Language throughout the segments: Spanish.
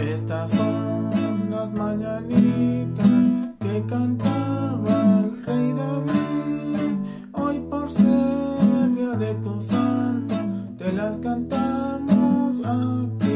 Estas son las mañanitas que cantaba el rey David. Hoy por ser día de tu santo, te las cantamos aquí.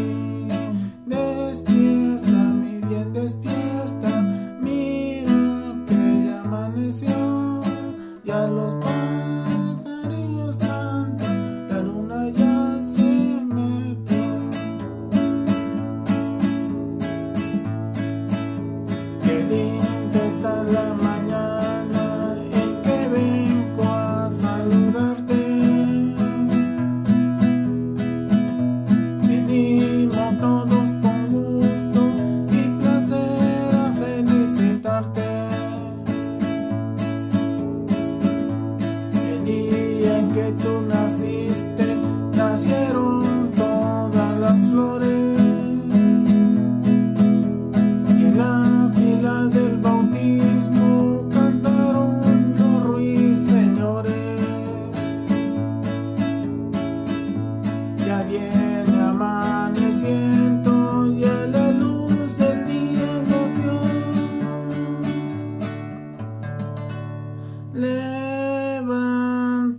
Que tú naciste, nacieron todas las flores. Y en la fila del bautismo cantaron los ruiseñores. Ya viene amaneciendo, ya la luz del día nos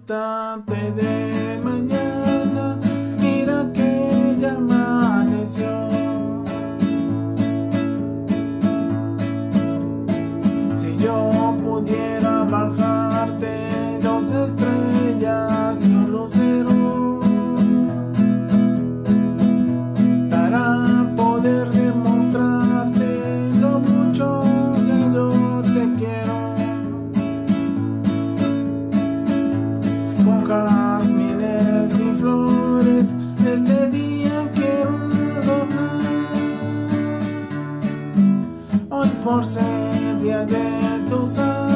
Levántate de Con jazmines y flores este día quiero adornar. Hoy por ser día de tu santo